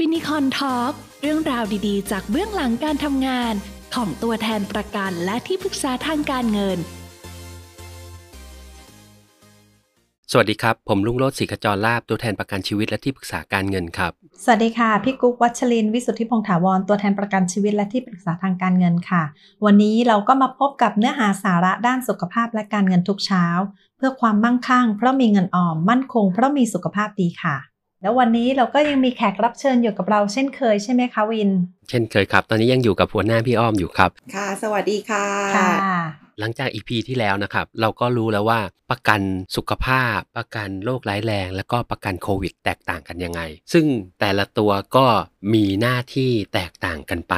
Finicon Talk เรื่องราวดีๆ จากเบื้องหลังการทำงาน ของตัวแทนประกันและที่ปรึกษาทางการเงิน สวัสดีครับ ผมลุงโรจน์ศรีขจรลาบตัวแทนประกันชีวิตและที่ปรึกษาการเงินครับ สวัสดีค่ะ พี่กุ๊กวัชรินทร์วิสุทธิพงษ์ถาวรตัวแทนประกันชีวิตและที่ปรึกษาทางการเงินค่ะ วันนี้เราก็มาพบกับเนื้อหาสาระด้านสุขภาพและการเงินทุกเช้า เพื่อความมั่งคั่ง เพราะมีเงินออมมั่นคง เพราะมีสุขภาพดีค่ะ แล้ววันนี้เราก็ยังมีแขกรับเชิญอยู่กับเราเช่นเคยใช่ไหมคะวิน เช่นเคยครับ ตอนนี้ยังอยู่กับหัวหน้าพี่อ้อมอยู่ครับ ค่ะ สวัสดีค่ะ ค่ะ หลังจากอีพีที่แล้วนะครับ เราก็รู้แล้วว่าประกันสุขภาพ ประกันโรคร้ายแรง แล้วก็ประกันโควิด แตกต่างกันยังไง ซึ่งแต่ละตัวก็มีหน้าที่แตกต่างกันไป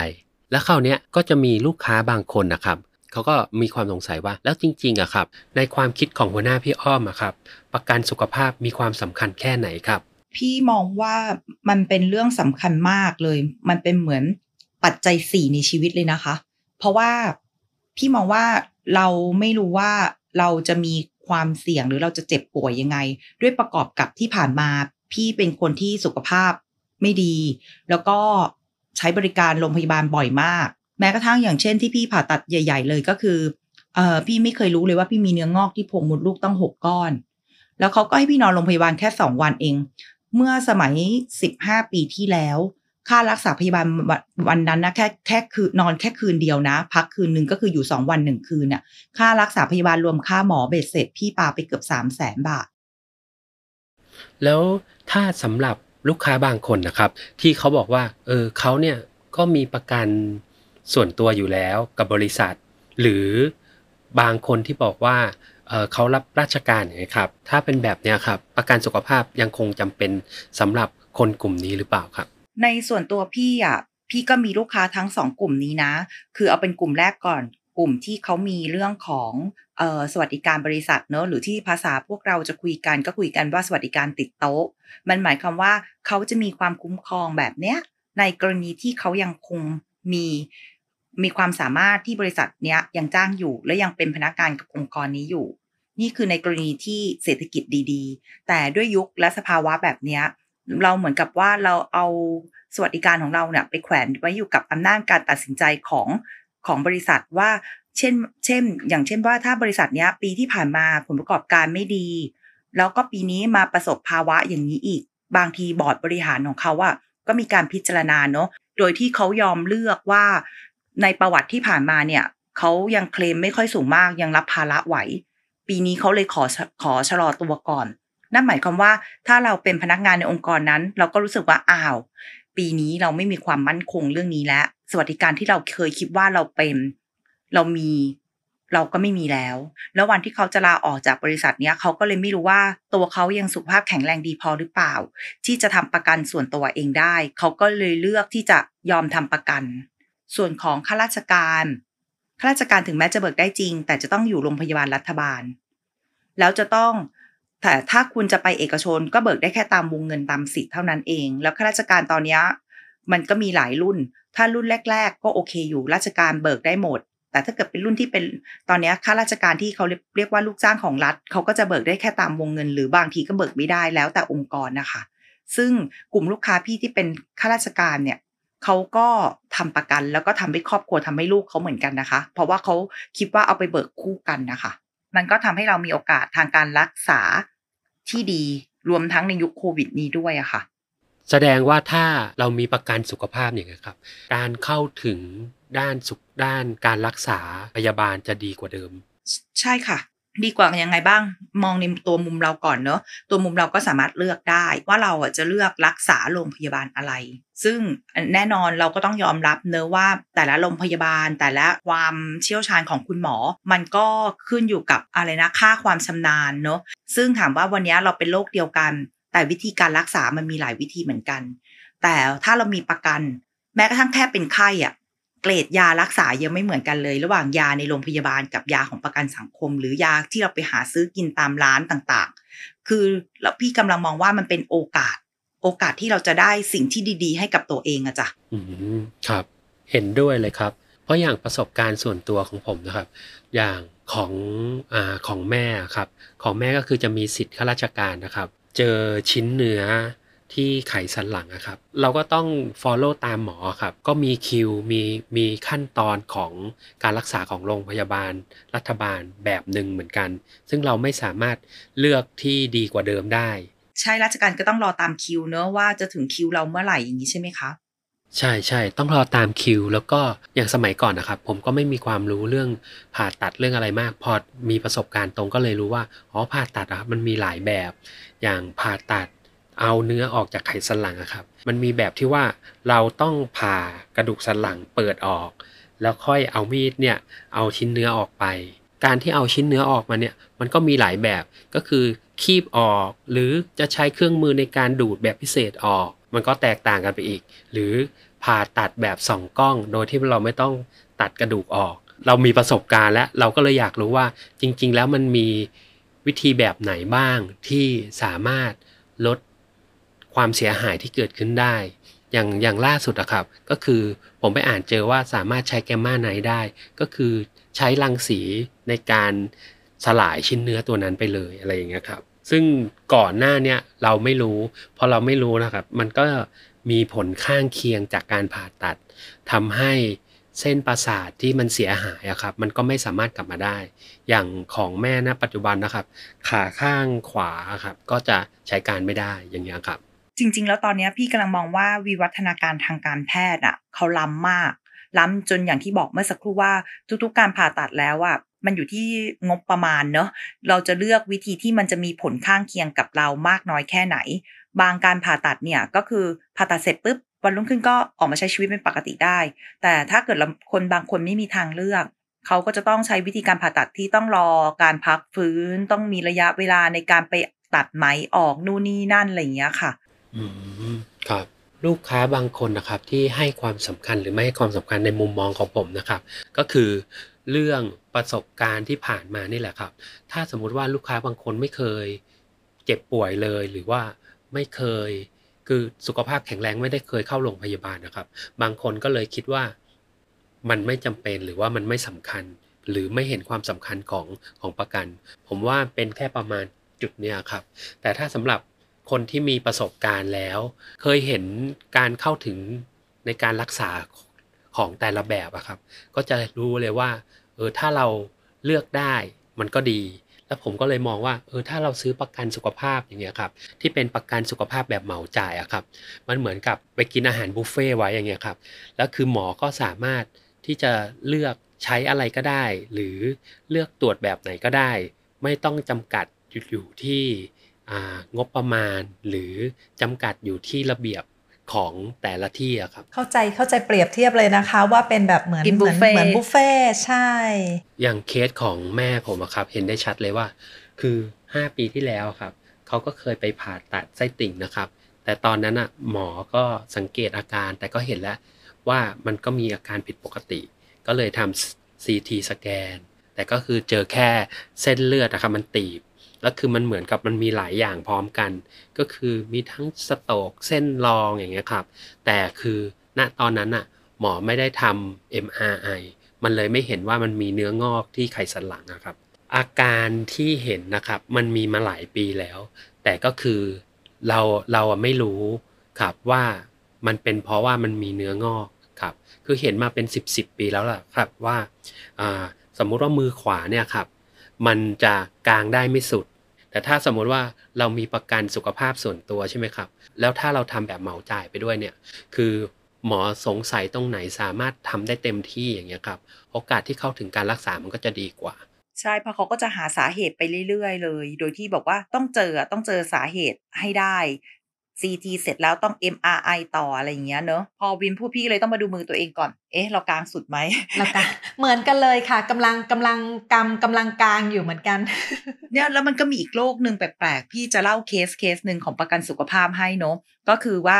แล้วคราวเนี้ยก็จะมีลูกค้าบางคนนะครับเขาก็มีความสงสัยว่าแล้วจริงๆอะครับ ในความคิดของหัวหน้าพี่อ้อมอะครับ ประกันสุขภาพมีความสำคัญแค่ไหนครับ พี่มองว่ามันเป็นเรื่องสำคัญมากเลย มันเป็นเหมือนปัจจัยสี่ในชีวิตเลยนะคะ เพราะว่าพี่มองว่าเราไม่รู้ว่าเราจะมีความเสี่ยงหรือเราจะเจ็บป่วยยังไง ด้วยประกอบกับที่ผ่านมา พี่เป็นคนที่สุขภาพไม่ดี แล้วก็ใช้บริการโรงพยาบาลบ่อยมาก แม้กระทั่งอย่างเช่นที่พี่ผ่าตัดใหญ่ ๆ เลยก็คือเออพี่ไม่เคยรู้เลยว่าพี่มีเนื้องอกที่โพรงมดลูกต้องหกก้อน แล้วเขาก็ให้พี่นอนโรงพยาบาลแค่สองวันเอง เมื่อสมัยสิบห้าปีที่แล้ว ค่ารักษาพยาบาลวันนนั้นนะแค่แค่คืนนอนแค่คืนเดียวนะ พักคืนหนึ่งก็คืออยู่สองวันหนึ่งคืนน่ะ ค่ารักษาพยาบาลรวมค่าหมอเบ็ดเสร็จพี่ปาไปเกือบสามแสนบาท แล้วถ้าสำหรับลูกค้าบางคนนะครับ ที่เขาบอกว่า เออเขาเนี่ยก็มีประกันส่วนตัวอยู่แล้วกับบริษัท หรือบางคนที่บอกว่า เออเขารับราชการอย่างนี้ยครับ ถ้าเป็นแบบเนี้ยครับ ประกันสุขภาพยังคงจำเป็นสำหรับคนกลุ่มนี้หรือเปล่าครับ ในส่วนตัวพี่อะพี่ก็มีลูกค้าทั้งสองกลุ่มนี้นะ คือเอาเป็นกลุ่มแรกก่อน กลุ่มที่เขามีเรื่องของออสวัสดิการบริษัทเนอะหรือที่ภาษาพวกเราจะคุยกันก็คุยกันว่าสวัสดิการติดโต๊ะ มันหมายความว่าเขาจะมีความคุ้มครองแบบเนี้ยในกรณีที่เขายังคงมีมีความสามารถที่บริษัทเนี้ยยังจ้างอยู่ และยังเป็นพนักงานกับองค์กรนี้อยู่ นี่คือในกรณีที่เศรษฐกิจดีๆ แต่ด้วยยุคและสภาวะแบบเนี้ยเราเหมือนกับว่าเราเอาสวัสดิการของเราเนี่ยไปแขวนไว้อยู่กับอำนาจการตัดสินใจของของบริษัทว่าเช่น เช่น อย่างเช่นว่าถ้าบริษัทเนี้ยปีที่ผ่านมาผลประกอบการไม่ดี แล้วก็ปีนี้มาประสบภาวะอย่างนี้อีก บางทีบอร์ดบริหารของเขาอะก็มีการพิจารณาเนาะโดยที่เขายอมเลือกว่าในประวัติที่ผ่านมาเนี่ยเขายังเคลมไม่ค่อยสูงมากยังรับภาระไหว ปีนี้เขาเลยขอขอชะลอตัวก่อน นั่นหมายความว่าถ้าเราเป็นพนักงานในองค์กรนั้น เราก็รู้สึกว่าอ้าว ปีนี้เราไม่มีความมั่นคงเรื่องนี้แล้ว สวัสดิการที่เราเคยคิดว่าเราเป็นเรามีเราก็ไม่มีแล้ว แล้ววันที่เขาจะลาออกจากบริษัทเนี้ยเขาก็เลยไม่รู้ว่าตัวเขายังสุขภาพแข็งแรงดีพอหรือเปล่า ที่จะทำประกันส่วนตัวเองได้ เขาก็เลยเลือกที่จะยอมทำประกัน ส่วนของข้าราชการ ข้าราชการถึงแม้จะเบิกได้จริง แต่จะต้องอยู่โรงพยาบาลรัฐบาล แล้วจะต้องแต่ถ้าคุณจะไปเอกชนก็เบิกได้แค่ตามวงเงินตามสิทธิ์เท่านั้นเอง แล้วข้าราชการตอนนี้มันก็มีหลายรุ่น ถ้ารุ่นแรก ๆ ก็โอเคอยู่ราชการเบิกได้หมด แต่ถ้าเกิดเป็นรุ่นที่เป็นตอนนี้ข้าราชการที่เขาเรียกว่าลูกจ้างของรัฐเขาก็จะเบิกได้แค่ตามวงเงิน หรือบางทีก็เบิกไม่ได้แล้วแต่องค์กรนะคะ ซึ่งกลุ่มลูกค้าพี่ที่เป็นข้าราชการเนี่ย เขาก็ทำประกันแล้วก็ทำให้ครอบครัวทำให้ลูกเขาเหมือนกันนะคะ เพราะว่าเขาคิดว่าเอาไปเบิกคู่กันนะคะ มันก็ทำให้เรามีโอกาสทางการรักษาที่ดีรวมทั้งในยุคโควิดนี้ด้วยอะค่ะ แสดงว่าถ้าเรามีประกันสุขภาพอย่างนี้ยครับ การเข้าถึงด้านสุขด้านการรักษาพยาบาลจะดีกว่าเดิม ใช่ค่ะ ดีกว่ายังไงบ้างมองในตัวมุมเราก่อนเนอะตัวมุมเราก็สามารถเลือกได้ ว่าเราจะเลือกรักษาโรงพยาบาลอะไร ซึ่งแน่นอนเราก็ต้องยอมรับเนอะว่าแต่ละโรงพยาบาล แต่ละความเชี่ยวชาญของคุณหมอ มันก็ขึ้นอยู่กับอะไรนะค่าความชำนาญเนอะซึ่งถามว่าวันนี้เราเป็นโรคเดียวกัน แต่วิธีการรักษามันมีหลายวิธีเหมือนกัน แต่ถ้าเรามีประกัน แม้กระทั่งแค่เป็นไข้อะ เกรดยารักษายังไม่เหมือนกันเลย ระหว่างยาในโรงพยาบาลกับยาของประกันสังคม หรือยาที่เราไปหาซื้อกินตามร้านต่างๆ คือแล้วพี่กำลังมองว่ามันเป็นโอกาส โอกาสที่เราจะได้สิ่งที่ดีๆ ให้กับตัวเองอะจ้ะอืมครับ เห็นด้วยเลยครับ เพราะอย่างประสบการณ์ส่วนตัวของผมนะครับ อย่างของอ่าของแม่ครับ ของแม่ก็คือจะมีสิทธิ์ข้าราชการนะครับ เจอชิ้นเนื้อ ที่ไขสันหลังอะครับ เราก็ต้อง follow ตามหมอครับ ก็มีคิวมีมีขั้นตอนของการรักษาของโรงพยาบาล รัฐบาลแบบหนึ่งเหมือนกัน ซึ่งเราไม่สามารถเลือกที่ดีกว่าเดิมได้ ใช่ราชการก็ต้องรอตามคิวเนอะว่าจะถึงคิวเราเมื่อไหร่อย่างนี้ใช่ไหมคะใช่ใช่ต้องรอตามคิว แล้วก็อย่างสมัยก่อนนะครับ ผมก็ไม่มีความรู้เรื่องผ่าตัดเรื่องอะไรมาก พอมีประสบการณ์ตรงก็เลยรู้ว่าอ๋อผ่าตัดอะครับมันมีหลายแบบ อย่างผ่าตัด เอาเนื้อออกจากไขสันหลังครับ มันมีแบบที่ว่าเราต้องผ่ากระดูกสันหลังเปิดออก แล้วค่อยเอามีดเนี่ยเอาชิ้นเนื้อออกไป การที่เอาชิ้นเนื้อออกมาเนี่ยมันก็มีหลายแบบก็คือคีบออก หรือจะใช้เครื่องมือในการดูดแบบพิเศษออก มันก็แตกต่างกันไปอีก หรือผ่าตัดแบบสองกล้อง โดยที่เราไม่ต้องตัดกระดูกออก เรามีประสบการณ์แล้วเราก็เลยอยากรู้ว่าจริง ๆ แล้วมันมีวิธีแบบไหนบ้างที่สามารถลด ความเสียหายที่เกิดขึ้นได้ อย่างอย่างล่าสุดอะครับ ก็คือผมไปอ่านเจอว่าสามารถใช้แกมมาไนได้ ก็คือใช้รังสีในการสลายชิ้นเนื้อตัวนั้นไปเลยอะไรอย่างเงี้ยครับ ซึ่งก่อนหน้าเนี้ยเราไม่รู้พอเราไม่รู้นะครับ มันก็มีผลข้างเคียงจากการผ่าตัดทำให้เส้นประสาทที่มันเสียหายอะครับ มันก็ไม่สามารถกลับมาได้ อย่างของแม่ณปัจจุบันนะครับ ขาข้างขวาครับ ก็จะใช้การไม่ได้อย่างเงี้ยครับ จริง ๆ แล้วตอนนี้พี่กำลังมองว่าวิวัฒนาการทางการแพทย์อะเขาล้ำมาก ล้ำจนอย่างที่บอกเมื่อสักครู่ว่าทุกๆการผ่าตัดแล้วอะมันอยู่ที่งบประมาณเนอะเราจะเลือกวิธีที่มันจะมีผลข้างเคียงกับเรามากน้อยแค่ไหน บางการผ่าตัดเนี่ยก็คือผ่าตัดเสร็จปุ๊บวันรุ่งขึ้นก็ออกมาใช้ชีวิตเป็นปกติได้ แต่ถ้าเกิดคนบางคนไม่มีทางเลือก เขาก็จะต้องใช้วิธีการผ่าตัดที่ต้องรอการพักฟื้น ต้องมีระยะเวลาในการไปตัดไหมออกนู่นนี่นั่นอะไรอย่างเงี้ยค่ะ ครับ ลูกค้าบางคนนะครับที่ให้ความสำคัญหรือไม่ให้ความสำคัญในมุมมองของผมนะครับ ก็คือเรื่องประสบการณ์ที่ผ่านมานี่แหละครับ ถ้าสมมุติว่าลูกค้าบางคนไม่เคยเจ็บป่วยเลยหรือว่าไม่เคย คือสุขภาพแข็งแรงไม่ได้เคยเข้าโรงพยาบาลนะครับ บางคนก็เลยคิดว่ามันไม่จำเป็นหรือว่ามันไม่สำคัญ หรือไม่เห็นความสำคัญของของประกัน ผมว่าเป็นแค่ประมาณจุดเนี้ยครับ แต่ถ้าสำหรับ คนที่มีประสบการณ์แล้ว เคยเห็นการเข้าถึงในการรักษาของแต่ละแบบอะครับ ก็จะรู้เลยว่าเออถ้าเราเลือกได้มันก็ดี แล้วผมก็เลยมองว่าเออถ้าเราซื้อประกันสุขภาพอย่างเงี้ยครับที่เป็นประกันสุขภาพแบบเหมาจ่ายอะครับ มันเหมือนกับไปกินอาหารบุฟเฟ่ไว้อย่างเงี้ยครับแล้วคือหมอก็สามารถที่จะเลือกใช้อะไรก็ได้ หรือเลือกตรวจแบบไหนก็ได้ ไม่ต้องจำกัดอยู่ที่ งบประมาณหรือจำกัดอยู่ที่ระเบียบของแต่ละที่อะครับ เข้าใจเข้าใจเปรียบเทียบเลยนะคะ ว่าเป็นแบบเหมือนกินเหมือนบุฟเฟ่ต์เหมือนบุฟเฟ่ต์ใช่ อย่างเคสของแม่ผมอะครับ เห็นได้ชัดเลยว่า คือ 5 ปีที่แล้วครับเขาก็เคยไปผ่าตัดไส้ติ่งนะครับ แต่ตอนนั้นอะหมอก็สังเกตอาการแต่ก็เห็นแล้วว่ามันก็มีอาการผิดปกติ ก็เลยทำ CT สแกนแต่ก็คือเจอแค่เส้นเลือดนะครับมันตีบ แล้วคือมันเหมือนกับมันมีหลายอย่างพร้อมกัน ก็คือมีทั้งสโตกเส้นรองอย่างเงี้ยครับ แต่คือณตอนนั้นอะหมอไม่ได้ทำ MRI มันเลยไม่เห็นว่ามันมีเนื้องอกที่ไขสันหลังนะครับ อาการที่เห็นนะครับมันมีมาหลายปีแล้ว แต่ก็คือเราเราอะไม่รู้ครับว่ามันเป็นเพราะว่ามันมีเนื้องอกครับ คือเห็นมาเป็น 10บสปีแล้วล่ะครับว่าอ่าสมมุติว่ามือขวาเนี่ยครับ มันจะกางได้ไม่สุด แต่ถ้าสมมุติว่าเรามีประกันสุขภาพส่วนตัวใช่ไหมครับ แล้วถ้าเราทำแบบเหมาจ่ายไปด้วยเนี่ย คือหมอสงสัยตรงไหนสามารถทำได้เต็มที่อย่างเงี้ยครับ โอกาสที่เข้าถึงการรักษามันก็จะดีกว่าใช่เพราะเขาก็จะหาสาเหตุไปเรื่อยๆ เลย โดยที่บอกว่าต้องเจอต้องเจอสาเหตุให้ได้ CT เสร็จแล้วต้อง MRI ต่ออะไรอย่างเงี้ยเนอะพอวินพูดพี่เลยต้องมาดูมือตัวเองก่อน เอ๊ะ เรากลางสุดไหมแล้วกันเหมือนกันเลยค่ะกำลังกำลังกำกำลังกลางอยู่เหมือนกัน เนี่ยแล้วมันก็มีอีกโรคหนึ่งแปลกๆ พี่จะเล่า case case หนึ่งของประกันสุขภาพให้เนอะก็คือว่า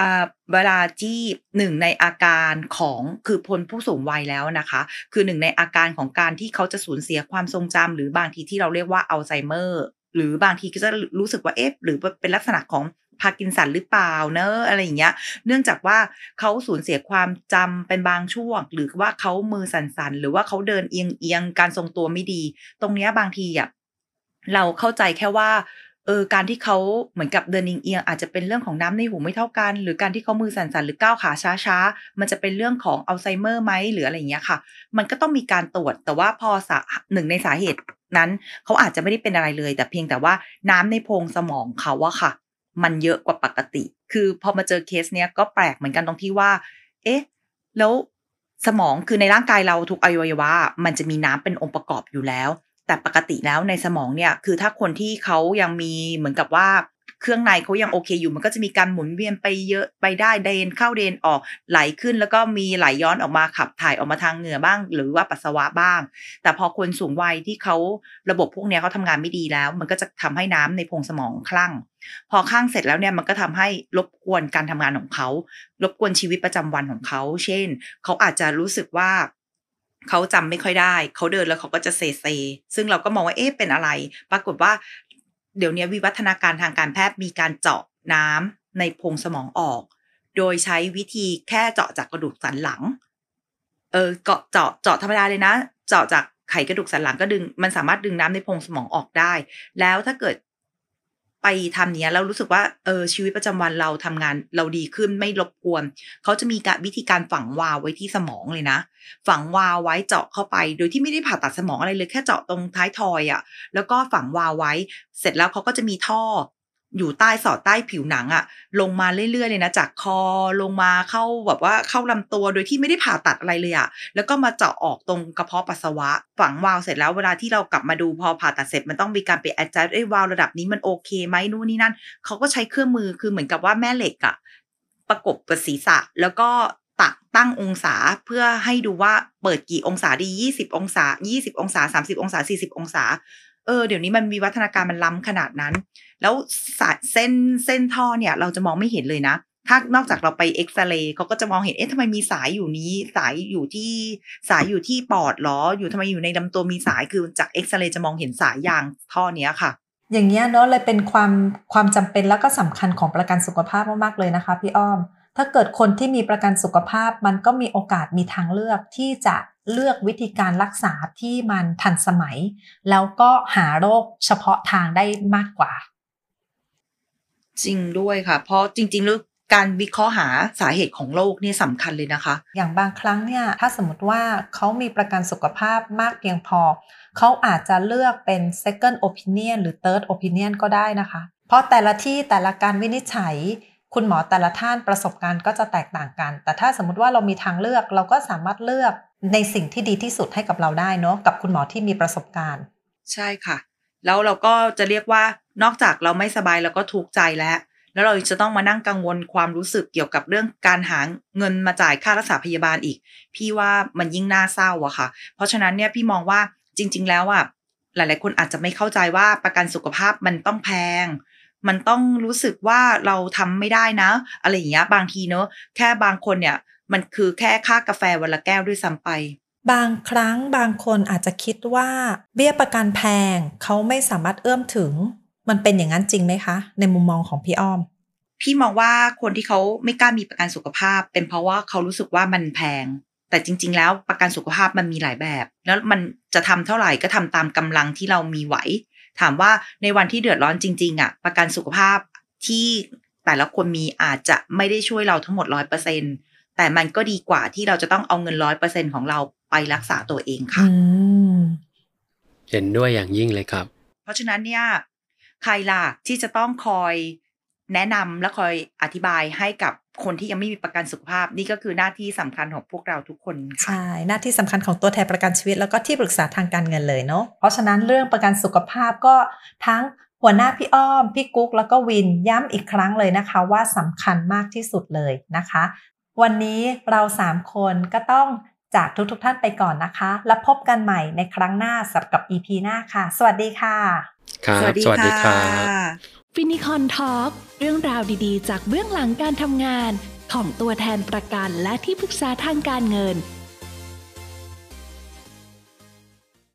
อ่าเวลาที่หนึ่งในอาการของคือพลผู้สูงวัยแล้วนะคะ คือหนึ่งในอาการของการที่เขาจะสูญเสียความทรงจำหรือบางทีที่เราเรียกว่าอัลไซเมอร์หรือบางทีก็จะรู้สึกว่าเอ๊ะหรือเป็นลักษณะของ พาร์กินสันหรือเปล่าเนอะอะไรอย่างเงี้ย เนื่องจากว่าเขาสูญเสียความจำเป็นบางช่วง หรือว่าเขามือสั่นๆ หรือว่าเขาเดินเอียงเอียงการทรงตัวไม่ดี ตรงเนี้ยบางทีอะเราเข้าใจแค่ว่าเออการที่เขาเหมือนกับเดินเอียงๆอาจจะเป็นเรื่องของน้ำในหูไม่เท่ากัน หรือการที่เขามือสั่นๆหรือก้าวขาช้าๆ มันจะเป็นเรื่องของอัลไซเมอร์ไหมหรืออะไรอย่างเงี้ยค่ะ มันก็ต้องมีการตรวจแต่ว่าพอสาหนึ่งในสาเหตุนั้นเขาอาจจะไม่ได้เป็นอะไรเลย แต่เพียงแต่ว่าน้ำในโพรงสมองเขาอะค่ะ มันเยอะกว่าปกติ คือพอมาเจอเคสเนี้ยก็แปลกเหมือนกันตรงที่ว่า เอ๊ะ แล้วสมองคือในร่างกายเราทุกอวัยวะมันจะมีน้ำเป็นองค์ประกอบอยู่แล้ว แต่ปกติแล้วในสมองเนี่ย คือถ้าคนที่เขายังมีเหมือนกับว่า เครื่องในเขายังโอเคอยู่มันก็จะมีการหมุนเวียนไปเยอะไปได้เดนเข้าเดนออกไหลขึ้นแล้วก็มีไหลย้อนออกมาขับถ่ายออกมาทางเหงื่อบ้าง หรือว่าปัสสาวะบ้าง แต่พอคนสูงวัยที่เขาระบบพวกนี้เขาทำงานไม่ดีแล้ว มันก็จะทำให้น้ำในโพรงสมองคลั่ง พอคลั่งเสร็จแล้วเนี่ยมันก็ทำให้รบกวนการทำงานของเขา รบกวนชีวิตประจำวันของเขา เช่น เขาอาจจะรู้สึกว่าเขาจำไม่ค่อยได้ เขาเดินแล้วเขาก็จะเซเซ ซึ่งเราก็มองว่าเอ๊ะเป็นอะไร ปรากฏว่า เดี๋ยวนี้วิวัฒนาการทางการแพทย์มีการเจาะน้ำในโพรงสมองออก โดยใช้วิธีแค่เจาะจากกระดูกสันหลัง เออเจาะเจาะเจาะธรรมดาเลยนะ เจาะจากไขกระดูกสันหลังก็ดึง มันสามารถดึงน้ำในโพรงสมองออกได้ แล้วถ้าเกิด ไปทำเนี้ยแล้วรู้สึกว่าเออชีวิตประจำวันเราทำงานเราดีขึ้นไม่รบกวนเขาจะมีการวิธีการฝังวาวไว้ที่สมองเลยนะ ฝังวาวไว้เจาะเข้าไป โดยที่ไม่ได้ผ่าตัดสมองอะไรเลยแค่เจาะตรงท้ายทอยอะ่ะแล้วก็ฝังวาวไว้ เสร็จแล้วเขาก็จะมีท่อ อยู่ใต้สอดใต้ผิวหนังอะลงมาเรื่อยๆเลยนะจากคอลงมาเข้าแบบว่าเข้าลำตัวโดยที่ไม่ได้ผ่าตัดอะไรเลยอะแล้วก็มาเจาะออกตรงกระเพาะปัสสาวะ ฝังวาล์วเสร็จแล้วเวลาที่เรากลับมาดูพอผ่าตัดเสร็จมันต้องมีการไปแอดจัดเอ้วาล์วระดับนี้มันโอเคไหมนู่นนี่นั่นเขาก็ใช้เครื่องมือคือเหมือนกับว่าแม่เหล็กอะประกบกับศีรษะแล้วก็ตักตั้งองศาเพื่อให้ดูว่าเปิดกี่องศาดียี่สิบองศายี่สิบองศาสามสิบองศาสี่สิบองศา เออเดี๋ยวนี้มันมีวัฒนาการมันล้ำขนาดนั้น แล้วสายเส้นเส้นท่อเนี่ย เราจะมองไม่เห็นเลยนะ ถ้านอกจากเราไปเอ็กซเรย์เขาก็จะมองเห็นเอ๊ะทำไมมีสายอยู่นี้ สายอยู่ที่สายอยู่ที่ปอดหรอ อยู่ทำไมอยู่ในลำตัวมีสายคือจากเอ็กซเรย์จะมองเห็นสายยางท่อเนี้ยค่ะอย่างเงี้ยเนาะเลยเป็นความความจำเป็นแล้วก็สำคัญของประกันสุขภาพมากๆเลยนะคะ พี่อ้อม ถ้าเกิดคนที่มีประกันสุขภาพมันก็มีโอกาสมีทางเลือกที่จะ เลือกวิธีการรักษาที่มันทันสมัย แล้วก็หาโรคเฉพาะทางได้มากกว่า จริงด้วยค่ะ เพราะจริงๆแล้วการวิเคราะห์หาสาเหตุของโรคนี่สำคัญเลยนะคะ อย่างบางครั้งเนี่ยถ้าสมมติว่าเขามีประกันสุขภาพมากเพียงพอ เขาอาจจะเลือกเป็น second opinion หรือ third opinion ก็ได้นะคะ เพราะแต่ละที่แต่ละการวินิจฉัย คุณหมอแต่ละท่านประสบการณ์ก็จะแตกต่างกัน แต่ถ้าสมมติว่าเรามีทางเลือกเราก็สามารถเลือกในสิ่งที่ดีที่สุดให้กับเราได้เนาะกับคุณหมอที่มีประสบการณ์ ใช่ค่ะ แล้วเราก็จะเรียกว่านอกจากเราไม่สบายเราก็ทุกข์ใจแล้ว แล้วเราจะต้องมานั่งกังวลความรู้สึกเกี่ยวกับเรื่องการหาเงินมาจ่ายค่ารักษาพยาบาลอีก พี่ว่ามันยิ่งน่าเศร้าอะค่ะ เพราะฉะนั้นเนี่ยพี่มองว่าจริง ๆ แล้วอะหลาย ๆ คนอาจจะไม่เข้าใจว่าประกันสุขภาพมันต้องแพง มันต้องรู้สึกว่าเราทำไม่ได้นะ อะไรอย่างเงี้ยบางทีเนอะแค่บางคนเนี่ย มันคือแค่ค่ากาแฟวันละแก้วด้วยซ้ำไป บางครั้งบางคนอาจจะคิดว่าเบี้ยประกันแพงเขาไม่สามารถเอื้อมถึง มันเป็นอย่างนั้นจริงไหมคะ ในมุมมองของพี่อ้อม พี่มองว่าคนที่เขาไม่กล้ามีประกันสุขภาพ เป็นเพราะว่าเขารู้สึกว่ามันแพงแต่จริง ๆ แล้วประกันสุขภาพมันมีหลายแบบ แล้วมันจะทำเท่าไหร่ก็ทำตามกำลังที่เรามีไหว ถามว่าในวันที่เดือดร้อนจริง ๆอะ ประกันสุขภาพที่แต่ละคนมีอาจจะไม่ได้ช่วยเราทั้งหมดร้อยเปอร์เซ็นแต่มันก็ดีกว่าที่เราจะต้องเอาเงินร้อยเปอร์เซ็นของเราไปรักษาตัวเองค่ะอืมเห็นด้วยอย่างยิ่งเลยครับ เพราะฉะนั้นเนี่ย ใครล่ะที่จะต้องคอยแนะนำและคอยอธิบายให้กับ คนที่ยังไม่มีประกันสุขภาพ นี่ก็คือหน้าที่สำคัญของพวกเราทุกคนค่ะใช่หน้าที่สำคัญของตัวแทนประกันชีวิต แล้วก็ที่ปรึกษาทางการเงินเลยเนาะเพราะฉะนั้นเรื่องประกันสุขภาพก็ทั้งหัวหน้าพี่อ้อม พี่กุ๊กแล้วก็วินย้ำอีกครั้งเลยนะคะ ว่าสำคัญมากที่สุดเลยนะคะ วันนี้เราสามคนก็ต้องจากทุกๆทท่านไปก่อนนะคะ แล้วพบกันใหม่ในครั้งหน้าสำหรับ EP หน้าค่ะ สวัสดีค่ะ ครับ สวัสดีสวัสดีคค่ะรับ ฟินิคอนทอล์กเรื่องราวดีๆ จากเบื้องหลังการทำงาน ของตัวแทนประกันและที่ปรึกษาทางการเงิน